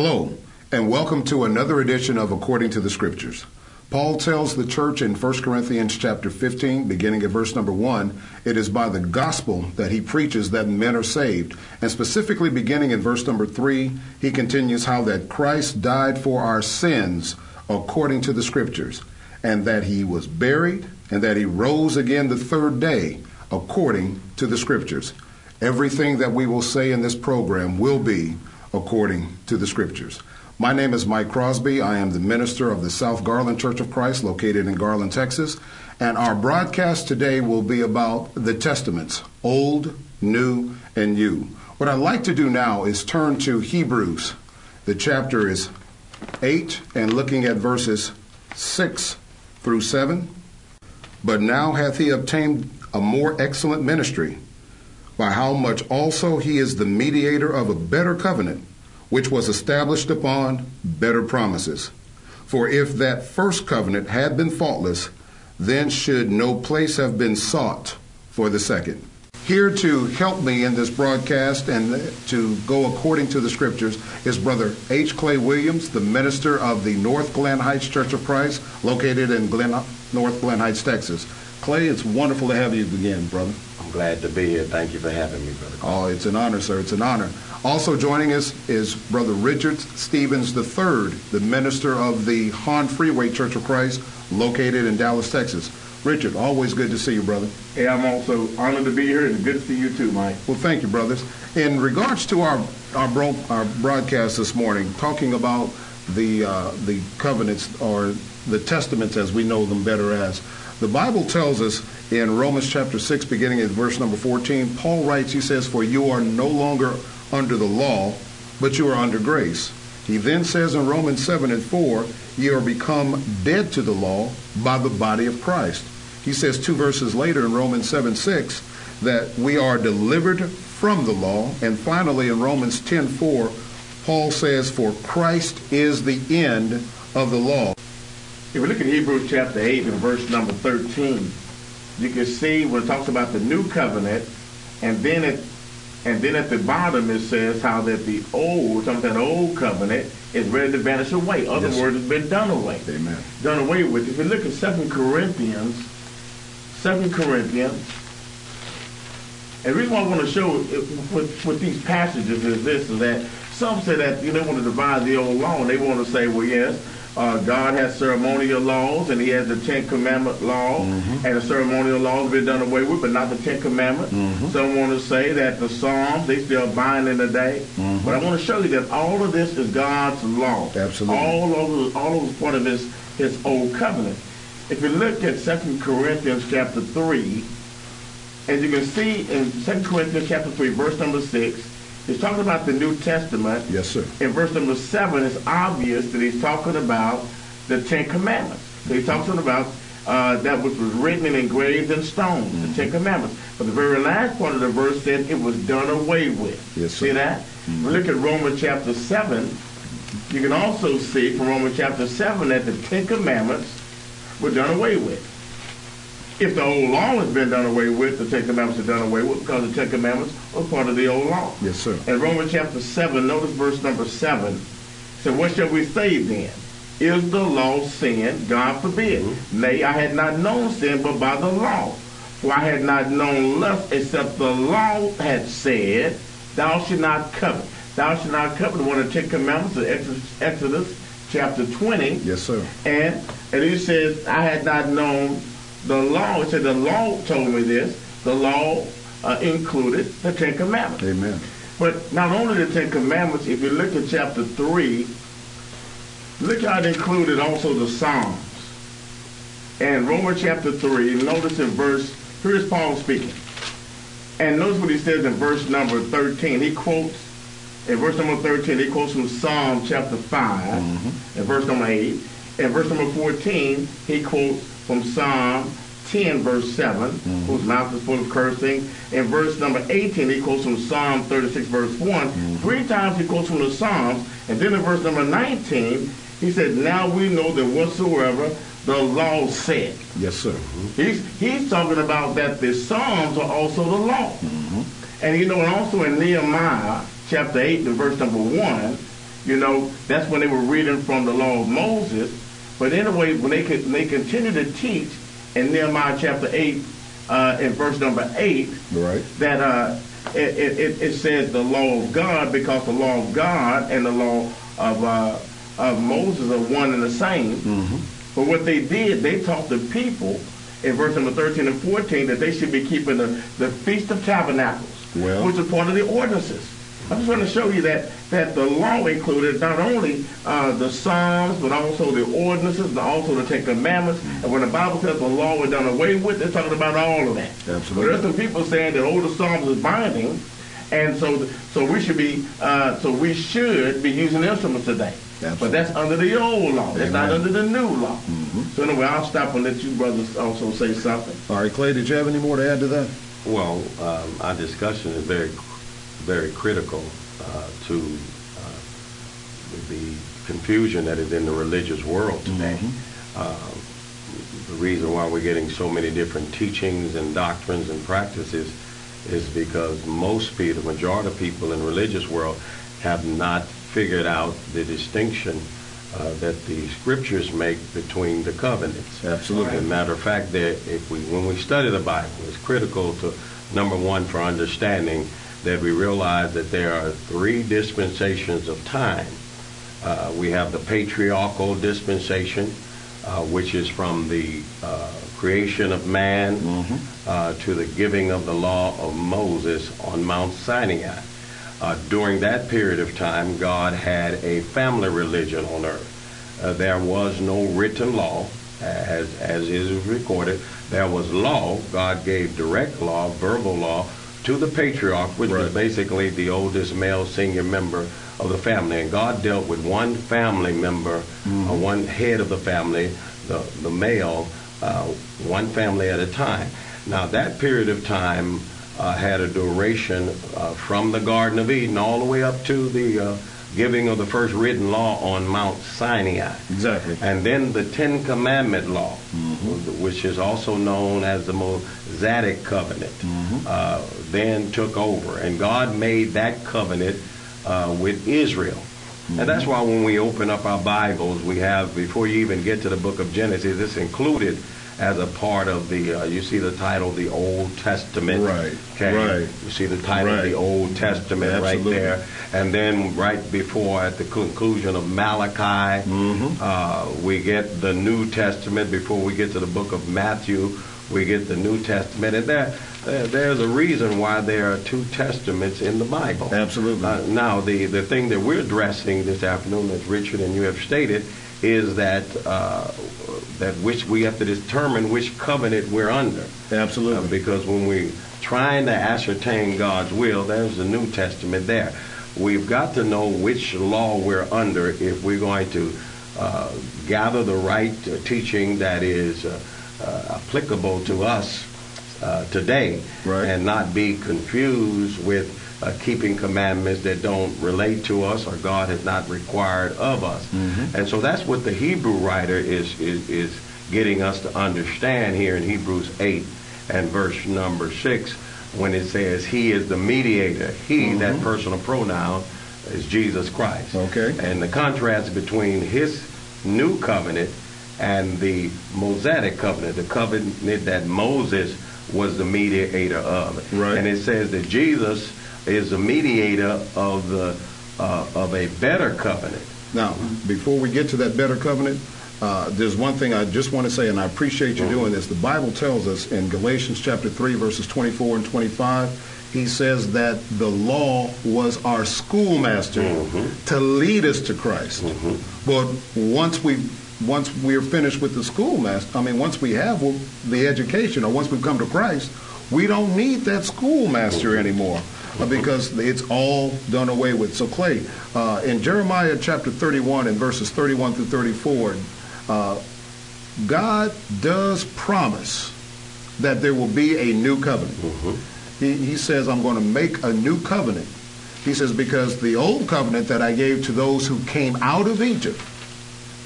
Hello, and welcome to another edition of According to the Scriptures. Paul tells the church in 1 Corinthians chapter 15, beginning at verse number 1, it is by the gospel that he preaches that men are saved. And specifically beginning in verse number 3, he continues how that Christ died for our sins according to the scriptures, and that he was buried, and that he rose again the third day according to the scriptures. Everything that we will say in this program will be according to the scriptures. My name is Mike Crosby. I am the minister of the South Garland Church of Christ located in Garland, Texas. And our broadcast today will be about the Testaments, Old, New, and New. What I'd like to do now is turn to Hebrews. The chapter is 8 and looking at verses 6 through 7. But now hath he obtained a more excellent ministry, by how much also he is the mediator of a better covenant which was established upon better promises. For if that first covenant had been faultless, then should no place have been sought for the second. Here to help me in this broadcast and to go according to the scriptures is Brother H. Clay Williams, the minister of the North Glen Heights Church of Christ, located in Glen, North Glen Heights, Texas. Clay, it's wonderful to have you again, brother. I'm glad to be here. Thank you for having me, brother. Oh, it's an honor, sir. It's an honor. Also joining us is Brother Richard Stevens III, the minister of the Hawn Freeway Church of Christ, located in Dallas, Texas. Richard, always good to see you, brother. Hey, I'm also honored to be here, and good to see you too, Mike. Well, thank you, brothers. In regards to our our, bro- our broadcast this morning, talking about the uh, the covenants or the testaments as we know them better as, the Bible tells us in Romans chapter six, beginning at verse number fourteen, Paul writes, he says, "For you are no longer under the law, but you are under grace." He then says in Romans 7 and 4, ye are become dead to the law by the body of Christ. He says two verses later in Romans 7 6 that we are delivered from the law. And finally in Romans 10 4, Paul says, For Christ is the end of the law. If we look at Hebrews chapter 8 and verse number 13, you can see when it talks about the new covenant, and then it and then at the bottom it says how that the old, something that old covenant is ready to vanish away. Other Yes. words, it's been done away. Amen. Done away with. If you look at 2 Corinthians, 2 Corinthians, and the reason why I want to show it with, with these passages is this, is that some say that you know, they want to divide the old law, and they want to say, well, yes, uh, God has ceremonial laws, and he has the Ten Commandment law, mm-hmm. and the ceremonial laws have been done away with, but not the Ten Commandments. Mm-hmm. Some want to say that the Psalms, they still bind in the day. Mm-hmm. But I want to show you that all of this is God's law. Absolutely. All of all of part of his, his old covenant. If you look at 2 Corinthians chapter 3, as you can see in 2 Corinthians chapter 3, verse number 6, he's talking about the New Testament. Yes, sir. In verse number 7, it's obvious that he's talking about the Ten Commandments. So he's talking about uh, that which was written and engraved in stone, Mm-hmm. the Ten Commandments. But the very last part of the verse said it was done away with. Yes, sir. See that? Mm-hmm. We look at Romans chapter 7. You can also see from Romans chapter 7 that the Ten Commandments were done away with. If the old law has been done away with, the Ten Commandments are done away with because the Ten Commandments were part of the old law. Yes, sir. In Romans chapter 7, notice verse number 7. So what shall we say then? Is the law sin? God forbid. Mm-hmm. Nay, I had not known sin but by the law. For I had not known lust except the law had said, Thou shalt not covet. Thou shalt not covet one of the Ten Commandments of Exodus, Exodus chapter 20. Yes, sir. And and he says, I had not known the law. It said the law told me this. The law uh, included the Ten Commandments. Amen. But not only the Ten Commandments, if you look at chapter 3, look how it included also the Psalms. And Romans chapter 3, notice in verse, here's Paul speaking. And notice what he says in verse number 13. He quotes, in verse number 13, he quotes from Psalm chapter 5, and verse number 8. In verse number 14, he quotes from Psalm 10, verse 7, mm-hmm. whose mouth is full of cursing. In verse number 18, he quotes from Psalm 36, verse one mm-hmm. Three times he quotes from the Psalms. And then in verse number 19, he said, Now we know that whatsoever the law said. Yes, sir. He's, he's talking about that the Psalms are also the law. Mm-hmm. And you know, and also in Nehemiah chapter 8 and verse number 1, you know, that's when they were reading from the law of Moses. But anyway, when they could, they continue to teach in Nehemiah chapter eight, uh, in verse number eight, Right. that uh, it, it, it- says the law of God because the law of God and the law of uh, of Moses are one and the same. But what they did, they taught the people in verse number 13 and 14 that they should be keeping the, the Feast of Tabernacles, Well. which is part of the ordinances. I just want to show you that, that the law included not only uh, the Psalms, but also the ordinances and also the Ten Commandments. And when the Bible says the law was done away with, they're talking about all of that. Absolutely. But there's some people saying that all the Psalms is binding, and so so we should be uh, so we should be using instruments today. Absolutely. But that's under the old law. That's not under the new law. So anyway, I'll stop and let you brothers also say something. All right, Clay, did you have any more to add to that? Well, um, our discussion is very, very critical uh, to uh, the confusion that is in the religious world today. Uh, the reason why we're getting so many different teachings and doctrines and practices is because most people, the majority of people in the religious world, have not figured out the distinction uh, that the scriptures make between the covenants. Absolutely. As a matter of fact, that if we, when we study the Bible, it's critical to number one for understanding that we realize that there are three dispensations of time. Uh, we have the patriarchal dispensation, uh, which is from the uh, creation of man uh, to the giving of the law of Moses on Mount Sinai. Uh, during that period of time, God had a family religion on earth. Uh, there was no written law, as, as is recorded. There was law. God gave direct law, verbal law, to the patriarch, which was basically the oldest male senior member of the family. And God dealt with one family member, uh, one head of the family, the, the male, uh, one family at a time. Now, that period of time uh, had a duration uh, from the Garden of Eden all the way up to the uh, giving of the first written law on Mount Sinai. Exactly. And then the Ten Commandment law, which is also known as the Mosaic covenant, uh, then took over. And God made that covenant uh, with Israel. And that's why when we open up our Bibles, we have, before you even get to the book of Genesis, it's included as a part of the, uh, you see the title, the Old Testament. Right, Okay. right. You see the title, Right. the Old Testament, Absolutely. right there. And then right before, at the conclusion of Malachi, Mm-hmm. uh, we get the New Testament. Before we get to the book of Matthew, we get the New Testament. And there, there there's a reason why there are two testaments in the Bible. Absolutely. Uh, now, the, the thing that we're addressing this afternoon, as Richard and you have stated, is that uh, that which we have to determine which covenant we're under. Absolutely. Uh, because when we're trying to ascertain God's will, there's the New Testament there. We've got to know which law we're under if we're going to uh, gather the right uh, teaching that is uh, uh, applicable to us uh, today Right. and not be confused with uh, keeping commandments that don't relate to us or God has not required of us. And so that's what the Hebrew writer is, is, is getting us to understand here in Hebrews 8 and verse number 6 when it says, He is the mediator. He, that personal pronoun, is Jesus Christ. Okay. And the contrast between his new covenant and the Mosaic covenant, the covenant that Moses was the mediator of. Right. And it says that Jesus is a mediator of the uh, of a better covenant. Now, before we get to that better covenant, uh, there's one thing I just want to say, and I appreciate you doing this. The Bible tells us in Galatians chapter 3, verses 24 and 25, he says that the law was our schoolmaster to lead us to Christ. But once we once we're finished with the schoolmaster, I mean, once we have the education, or once we've come to Christ, we don't need that schoolmaster anymore uh, because it's all done away with. So, Clay, uh, in Jeremiah chapter 31 and verses 31 through 34, uh, God does promise that there will be a new covenant. He, he says, I'm going to make a new covenant. He says, because the old covenant that I gave to those who came out of Egypt,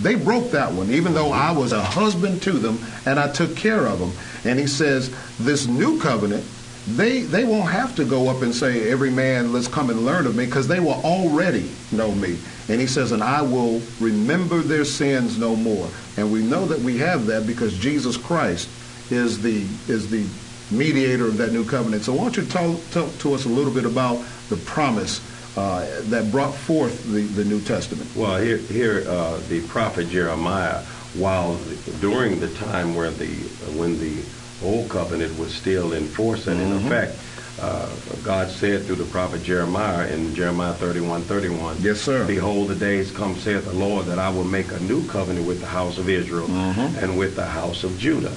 they broke that one, even though I was a husband to them and I took care of them. And he says, this new covenant they they won't have to go up and say, "Every man, let's come and learn of me," because they will already know me. And he says, "And I will remember their sins no more." And we know that we have that because Jesus Christ is the is the mediator of that new covenant. So, why don't you tell, talk to us a little bit about the promise uh, that brought forth the, the New Testament? Well, here, here uh, the prophet Jeremiah, while during the time where the when the old covenant was still in force and in effect, uh, God said through the prophet Jeremiah in Jeremiah 31, 31, Yes, sir. Behold, the days come, saith the Lord, that I will make a new covenant with the house of Israel and with the house of Judah.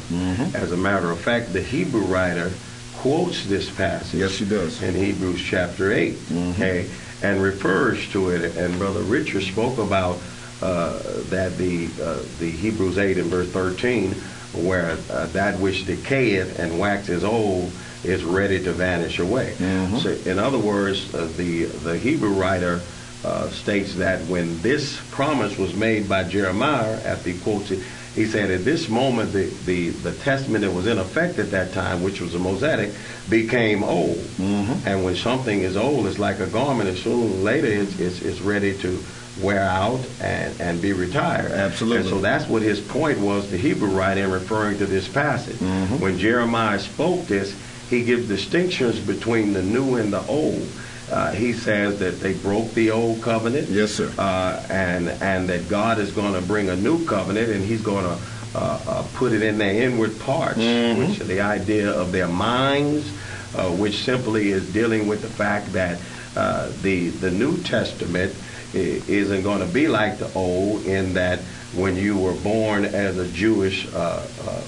As a matter of fact, the Hebrew writer quotes this passage Yes, he does. in Hebrews chapter 8, okay, and refers to it. And Brother Richard spoke about uh, that the uh, the Hebrews 8 and verse 13, where uh, that which decayeth and waxes old is ready to vanish away. So, in other words, uh, the the Hebrew writer uh, states that when this promise was made by Jeremiah, after he quotes it, he said at this moment the, the, the testament that was in effect at that time, which was the Mosaic, became old. And when something is old, it's like a garment. Sooner or later, it's, it's, it's ready to wear out and, and be retired. Absolutely. And so that's what his point was, the Hebrew writer, in referring to this passage. When Jeremiah spoke this, he gives distinctions between the new and the old. Uh, he says that they broke the old covenant. Yes, sir. Uh, and and that God is going to bring a new covenant, and He's going to uh, uh, put it in their inward parts, which are the idea of their minds, uh, which simply is dealing with the fact that uh, the the New Testament isn't going to be like the old in that when you were born as a Jewish uh, uh,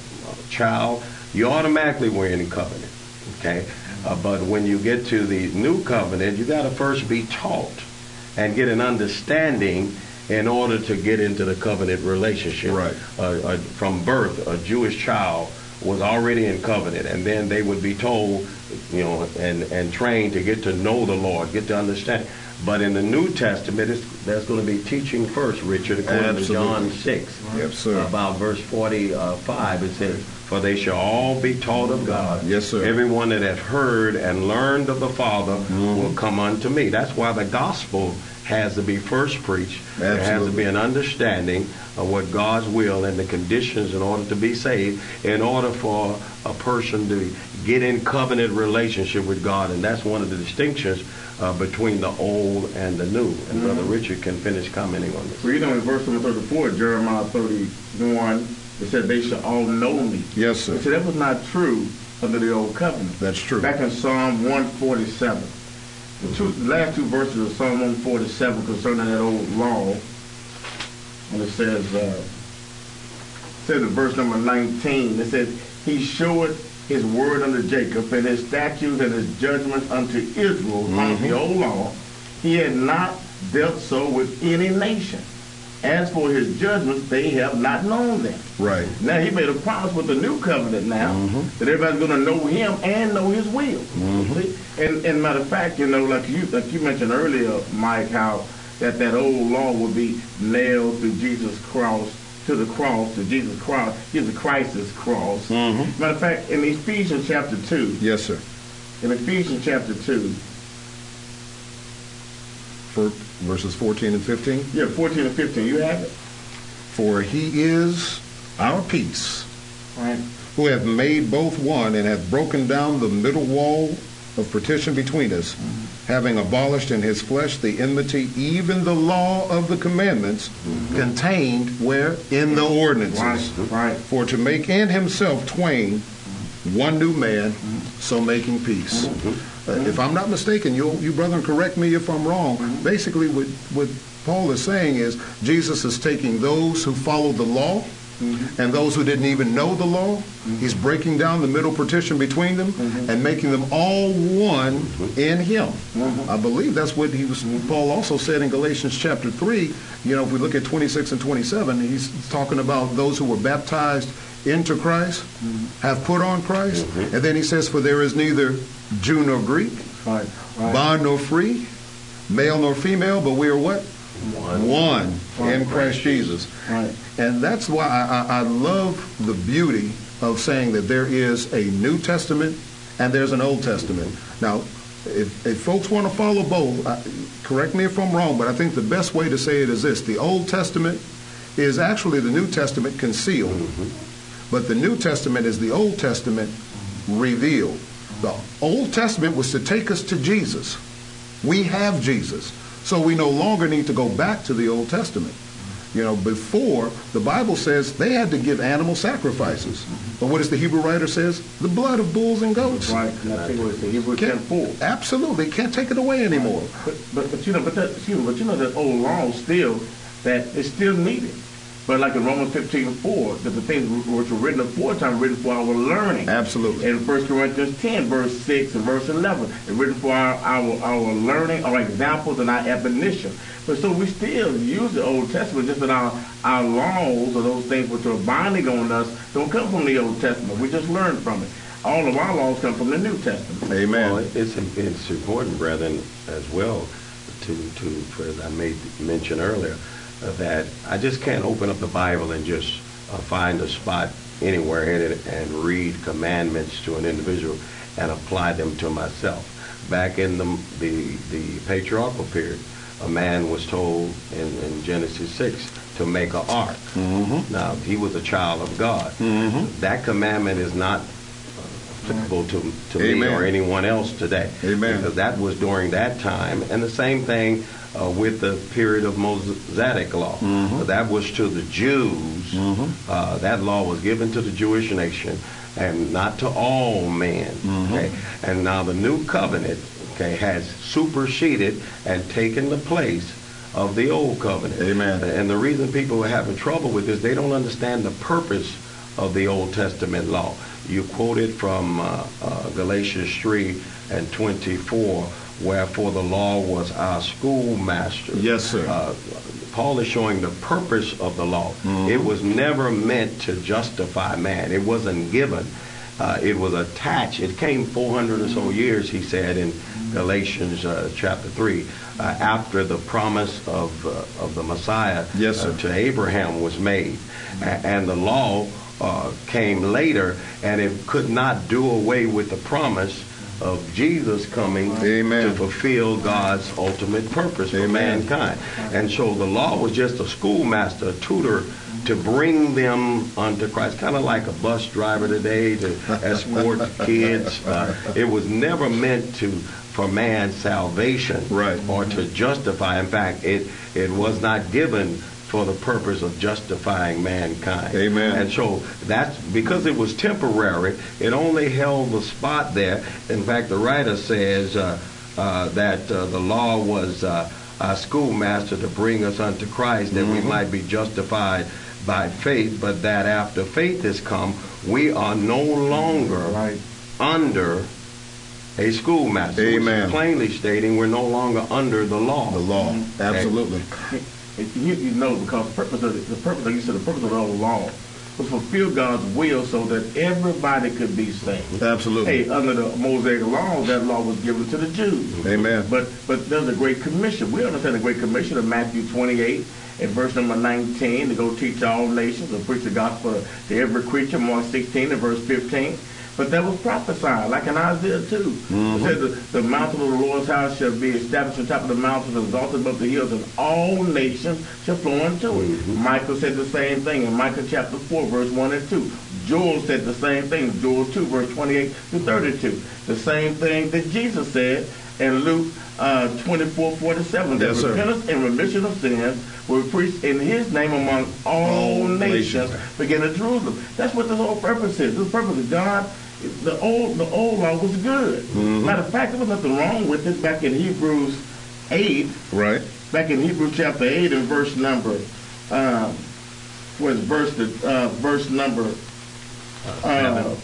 child, you automatically were in covenant. Okay, uh, but when you get to the new covenant, you got to first be taught and get an understanding in order to get into the covenant relationship. Right. Uh, uh, from birth, a Jewish child was already in covenant, and then they would be told, you know, and and trained to get to know the Lord, get to understand. But in the New Testament, it's, there's going to be teaching first, Richard, according to John 6. Yes, sir. About verse 45, it says, For they shall all be taught of God. Yes, sir. Everyone that hath heard and learned of the Father Mm-hmm. will come unto me. That's why the gospel has to be first preached. There has to be an understanding of what God's will and the conditions in order to be saved, in order for a person to get in covenant relationship with God. And that's one of the distinctions uh, between the old and the new. And Brother Mm-hmm. Richard can finish commenting on this. Reading in verse number 34, Jeremiah 31, it said, They shall all know me. Yes, sir. See, that was not true under the old covenant. That's true. Back in Psalm 147. The, two, the last two verses of Psalm 147 concerning that old law, and it says, uh, says in verse number 19, it says, He showeth his word unto Jacob, and his statutes and his judgments unto Israel on the old law. He had not dealt so with any nation. As for his judgments, they have not known them. Right. Now he made a promise with the new covenant now mm-hmm. that everybody's going to know him and know his will. Mm-hmm. See? And, and matter of fact, you know, like you like you mentioned earlier, Mike, how that that old law would be nailed to Jesus' cross, to the cross, to Jesus' cross, Jesus Christ's cross. Mm-hmm. Matter of fact, in Ephesians chapter two, Yes, sir. in Ephesians chapter two, For verses 14 and 15. yeah, fourteen and fifteen, you have it, For he is our peace, right? who hath made both one and hath broken down the middle wall of partition between us, mm-hmm. Having abolished in his flesh the enmity, even the law of the commandments mm-hmm. contained where? In the ordinances. Right, right. For to make in himself twain mm-hmm. one new man, mm-hmm. so making peace. Uh, if I'm not mistaken, you you brethren correct me if I'm wrong. Basically, what what Paul is saying is Jesus is taking those who followed the law Mm-hmm. and those who didn't even know the law. Mm-hmm. He's breaking down the middle partition between them mm-hmm. and making them all one in Him. I believe that's what he was. Paul also said in Galatians chapter three. You know, if we look at 26 and 27, he's talking about those who were baptized into Christ, have put on Christ, and then he says, "For there is neither Jew nor Greek, Right, right. bond nor free, male nor female, but we are what? One, in Christ Jesus. Right. And that's why I, I, I love the beauty of saying that there is a New Testament and there's an Old Testament. Now, if, if folks want to follow both, uh, correct me if I'm wrong, but I think the best way to say it is this: the Old Testament is actually the New Testament concealed, mm-hmm. but the New Testament is the Old Testament revealed. The Old Testament was to take us to Jesus. We have Jesus. So we no longer need to go back to the Old Testament. You know, before the Bible says they had to give animal sacrifices. But what does the Hebrew writer says? The blood of bulls and goats. Right. And I think what the Hebrew can't, Absolutely, can't take it away anymore. But, but but you know, but that excuse me, but you know that old law still that is still needed. But like in Romans 15, 4, that the things which were written aforetime written for our learning. Absolutely. In 1 Corinthians 10, verse 6 and verse 11, it's written for our, our, our learning, our examples, and our admonition. But so we still use the Old Testament, just that our, our laws or those things which are binding on us don't come from the Old Testament. We just learn from it. All of our laws come from the New Testament. Amen. Well, it's, it's important, brethren, as well, to, to as I made mention earlier, that I just can't open up the Bible and just uh, find a spot anywhere in it and read commandments to an individual and apply them to myself. Back in the the, the patriarchal period, a man was told in, in Genesis 6 to make an ark. Mm-hmm. Now, he was a child of God. Mm-hmm. That commandment is not applicable to, to me or anyone else today. Amen. Because that was during that time. And the same thing uh, with the period of Mosaic law. Mm-hmm. That was to the Jews. Mm-hmm. Uh, that law was given to the Jewish nation and not to all men. Mm-hmm. Okay? And now the new covenant okay, has superseded and taken the place of the old covenant. Amen. And the reason people are having trouble with this, they don't understand the purpose of the Old Testament law. You quoted from uh, uh, Galatians 3 and 24 wherefore the law was our schoolmaster. Yes, sir. Uh, Paul is showing the purpose of the law. Mm-hmm. It was never meant to justify man. It wasn't given. Uh, it was attached. It came 400 or so years, he said in Galatians uh, chapter 3, uh, after the promise of, uh, of the Messiah yes, uh, to Abraham was made. and the law uh, came later, and it could not do away with the promise of Jesus coming Amen. to fulfill God's ultimate purpose for Amen. mankind. And so the law was just a schoolmaster, a tutor to bring them unto Christ, kind of like a bus driver today to escort kids. Uh, it was never meant to for man's salvation right. or to justify. In fact, it it was not given for the purpose of justifying mankind. Amen. And so that's because it was temporary, it only held the spot there. In fact, the writer says uh, uh, that uh, the law was uh, a schoolmaster to bring us unto Christ, that mm-hmm. we might be justified by faith, but that after faith has come, we are no longer right. under a schoolmaster. Amen. Plainly stating we're no longer under the law. The law, absolutely. You, you know because the purpose of the, the purpose, like you said, the purpose of the law was fulfill God's will so that everybody could be saved. Absolutely. Hey, under the Mosaic law, that law was given to the Jews. Amen. But but there's a great commission. We understand the great commission of Matthew 28 and verse number 19 to go teach all nations and preach the gospel to every creature. Mark 16 and verse 15. But that was prophesied, like in Isaiah 2. Mm-hmm. It said, the, the mountain of the Lord's house shall be established on top of the mountains, exalted above the hills, and all nations shall flow into it. Mm-hmm. Micah said the same thing in Micah chapter 4, verse 1 and 2. Joel said the same thing, Joel 2, verse 28 to 32. The same thing that Jesus said in Luke uh, 24, 47. That yes, repentance and remission of sins will preached in his name among all, all nations, nations, beginning at Jerusalem. That's what this whole purpose is. This purpose of God the old the old law was good. Mm-hmm. Matter of fact, there was nothing wrong with it back in Hebrews eight. Right. Back in Hebrews chapter eight and verse number um, was verse the uh, verse number uh,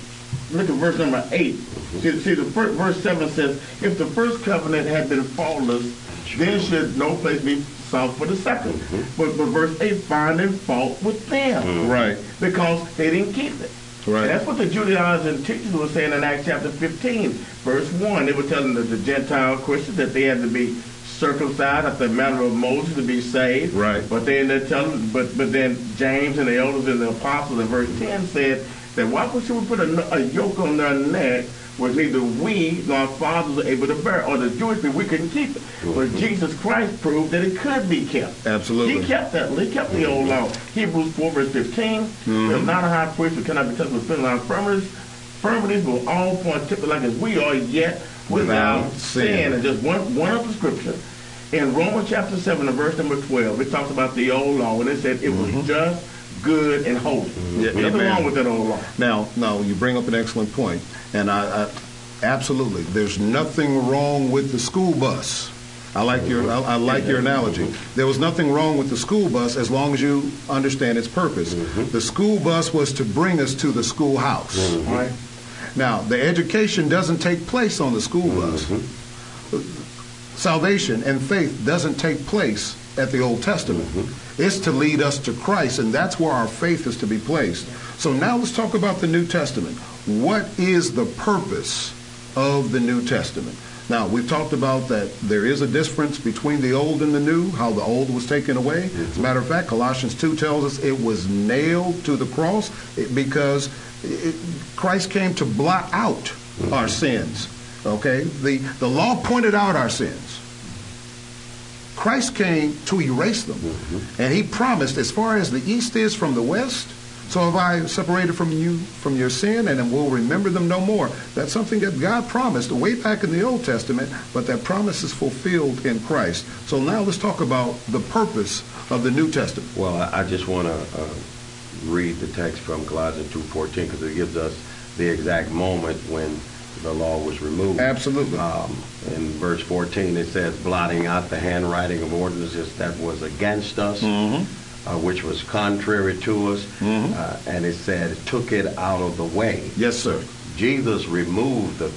look at verse number 8 mm-hmm. See, see the first, verse seven says, "If the first covenant had been faultless, then should no place be sought for the 2nd mm-hmm. But but verse eight finding fault with them, mm-hmm. right? Because they didn't keep it. Right. That's what the Judaizers and teachers were saying in Acts chapter 15, verse 1. They were telling the, the Gentile Christians that they had to be circumcised after the manner of Moses to be saved. Right. But then they're telling, but but then James and the elders and the apostles in verse 10 said that why should we put a, a yoke on their neck which neither we nor our fathers were able to bear, or the Jewish people, we couldn't keep it. Mm-hmm. But Jesus Christ proved that it could be kept. Absolutely. He kept that. He kept the old law. Hebrews 4, verse 15. Mm-hmm. There's not a high priest who cannot be touched with sin our infirmities. Infirmities will all point typically like as we are, yet without, without sin. sin. And just one, one other scripture. In Romans chapter 7 and verse number 12, it talks about the old law, and it said it mm-hmm. was just, good, and holy. Yeah, Nothing wrong with that old law. Now, now, you bring up an excellent point, and I, I absolutely, there's nothing wrong with the school bus. I like your I, I, like your analogy. There was nothing wrong with the school bus as long as you understand its purpose. Mm-hmm. The school bus was to bring us to the schoolhouse. Mm-hmm. Right? Now, the education doesn't take place on the school bus. Mm-hmm salvation and faith doesn't take place at the Old Testament. Mm-hmm. It's to lead us to Christ, and that's where our faith is to be placed. So now let's talk about the New Testament. What is the purpose of the New Testament? Now, we've talked about that there is a difference between the old and the new, how the old was taken away. Mm-hmm. As a matter of fact, Colossians 2 tells us it was nailed to the cross because it, Christ came to blot out mm-hmm. our sins. Okay? The, the law pointed out our sins. Christ came to erase them. Mm-hmm. And he promised, as far as the east is from the west, so have I separated from you from your sin, and will remember them no more. That's something that God promised way back in the Old Testament, but that promise is fulfilled in Christ. So now let's talk about the purpose of the New Testament. Well, I just want to uh, read the text from Colossians 2.14 because it gives us the exact moment when the law was removed. Absolutely. Um, in verse 14, it says, blotting out the handwriting of ordinances that was against us, mm-hmm. uh, which was contrary to us. Mm-hmm. Uh, and it said, took it out of the way. Yes, sir. Jesus removed the,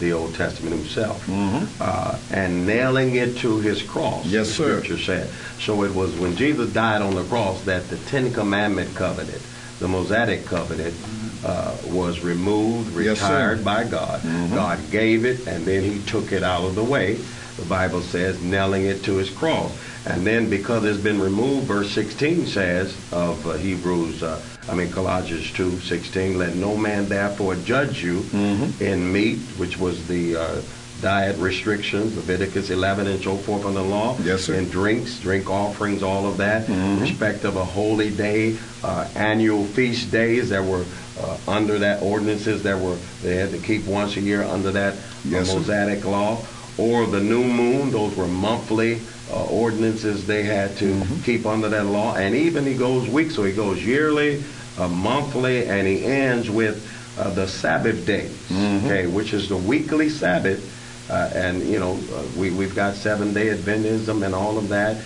the Old Testament himself mm-hmm. uh, and nailing it to his cross. Yes, sir. Scripture said. So it was when Jesus died on the cross that the Ten Commandment covenant, the Mosaic covenant, uh, was removed, retired yes, by God. Mm-hmm. God gave it, and then He took it out of the way. The Bible says, nailing it to His cross. And then because it's been removed, verse 16 says of uh, Hebrews, uh, I mean Colossians 2, 16, let no man therefore judge you mm-hmm. in meat, which was the uh, diet restrictions, Leviticus 11 and so forth on the law. Yes, sir. And drinks, drink offerings, all of that. Mm-hmm. Respect of a holy day, uh, annual feast days that were uh, under that ordinances that were they had to keep once a year under that yes, Mosaic sir. law, or the new moon. Those were monthly uh, ordinances they had to mm-hmm. keep under that law. And even he goes week, so he goes yearly, uh, monthly, and he ends with uh, the Sabbath days, mm-hmm. okay, which is the weekly Sabbath. Uh, and you know uh, we we've got seven day Adventism and all of that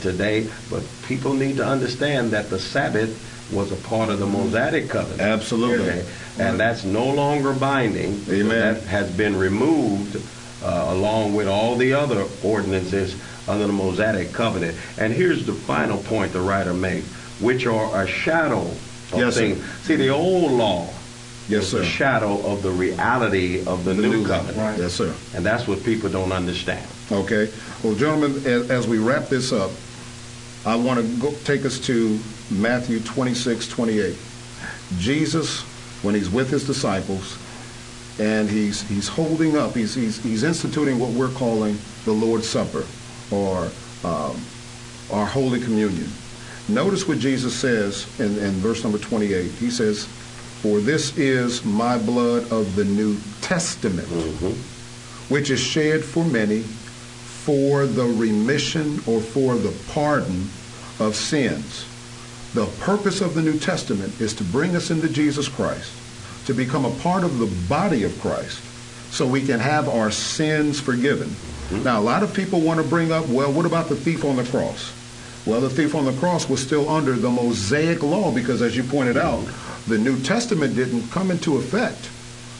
today, but people need to understand that the Sabbath was a part of the Mosaic covenant. Absolutely. Okay? And that's no longer binding. Amen. That has been removed uh, along with all the other ordinances under the Mosaic covenant. And here's the final point the writer made, which are a shadow of yes, things. Sir. See, the old law yes, sir. a shadow of the reality of the, the new, new, covenant. Right. Yes, sir. And that's what people don't understand. Okay. Well, gentlemen, as, as we wrap this up, I want to go, take us to Matthew 26, 28. Jesus, when he's with his disciples, and he's he's holding up, he's he's, he's instituting what we're calling the Lord's Supper, or um, our Holy Communion. Notice what Jesus says in, in verse number 28. He says, "For this is my blood of the New Testament, mm-hmm. which is shed for many." for the remission or for the pardon of sins. The purpose of the New Testament is to bring us into Jesus Christ, to become a part of the body of Christ, so we can have our sins forgiven. Now, a lot of people want to bring up, well, what about the thief on the cross? Well, the thief on the cross was still under the Mosaic law because, as you pointed out, the New Testament didn't come into effect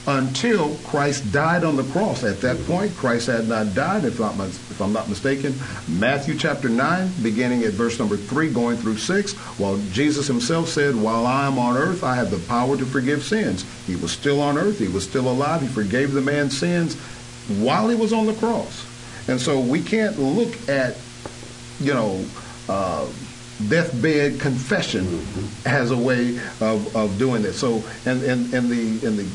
until Christ died on the cross. At that point, Christ had not died, if, not, if I'm not mistaken. Matthew chapter 9, beginning at verse number 3, going through 6, while Jesus himself said, While I am on earth, I have the power to forgive sins. He was still on earth, he was still alive, he forgave the man's sins while he was on the cross. And so we can't look at, you know, uh, deathbed confession as a way of, of doing this. So, in, in, in the in the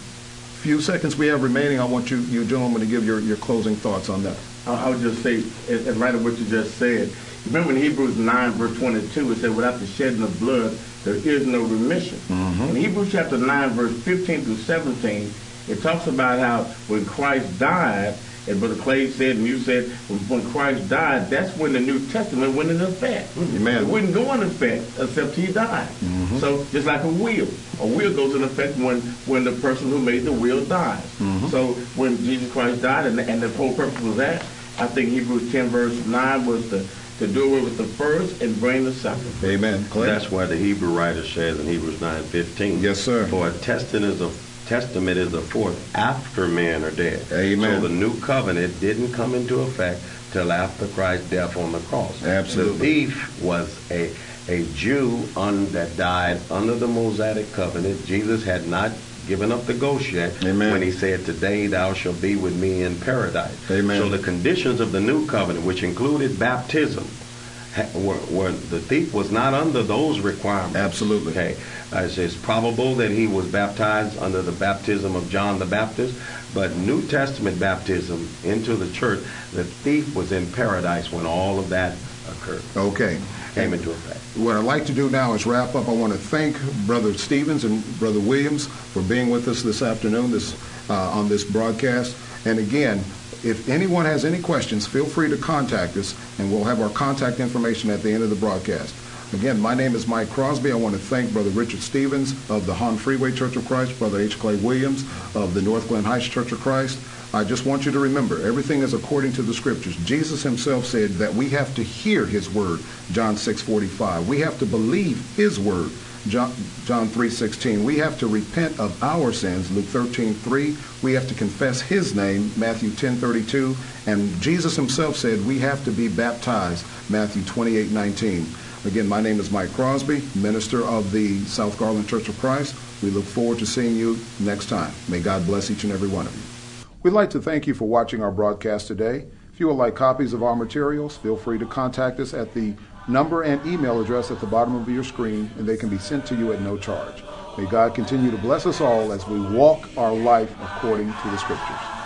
few seconds we have remaining, I want you, you gentlemen, to give your, your closing thoughts on that. I, would just say, in in light of what you just said, remember in Hebrews 9, verse 22, it said, without the shedding of blood, there is no remission. Mm-hmm. In Hebrews chapter 9, verse 15 through 17, it talks about how when Christ died, and Brother Clay said, and you said, when when Christ died, that's when the New Testament went into effect. Amen. It wouldn't go into effect except he died. Mm-hmm. So just like a wheel, a wheel goes into effect when when the person who made the wheel dies. Mm-hmm. So when Jesus Christ died, and, and the whole purpose was that, I think Hebrews 10 verse 9 was to, to do away with the first and bring the second. Amen. Clay? That's why the Hebrew writer says in Hebrews 9:15. Yes, sir. For a testament is a testament is a forth after men are dead. Amen. So the new covenant didn't come into effect till after Christ's death on the cross. Absolutely. The thief was a a Jew un, that died under the Mosaic covenant. Jesus had not given up the ghost yet Amen. when he said, "Today thou shalt be with me in paradise." Amen. So the conditions of the new covenant, which included baptism, were, were the thief was not under those requirements. Absolutely. Okay. Uh, it's, it's probable that he was baptized under the baptism of John the Baptist, but New Testament baptism into the church, the thief was in paradise when all of that occurred, Okay. came into effect. What I'd like to do now is wrap up. I want to thank Brother Stevens and Brother Williams for being with us this afternoon this uh, on this broadcast. And again, if anyone has any questions, feel free to contact us, and we'll have our contact information at the end of the broadcast. Again, my name is Mike Crosby. I want to thank Brother Richard Stevens of the Hawn Freeway Church of Christ, Brother H. Clay Williams of the North Glen Heights Church of Christ. I just want you to remember, everything is according to the scriptures. Jesus himself said that we have to hear his word, John 6:45. We have to believe his word, John, John 3:16. We have to repent of our sins, Luke 13:3. We have to confess his name, Matthew 10:32, and Jesus himself said we have to be baptized, Matthew 28:19. Again, my name is Mike Crosby, minister of the South Garland Church of Christ. We look forward to seeing you next time. May God bless each and every one of you. We'd like to thank you for watching our broadcast today. If you would like copies of our materials, feel free to contact us at the number and email address at the bottom of your screen, and they can be sent to you at no charge. May God continue to bless us all as we walk our life according to the Scriptures.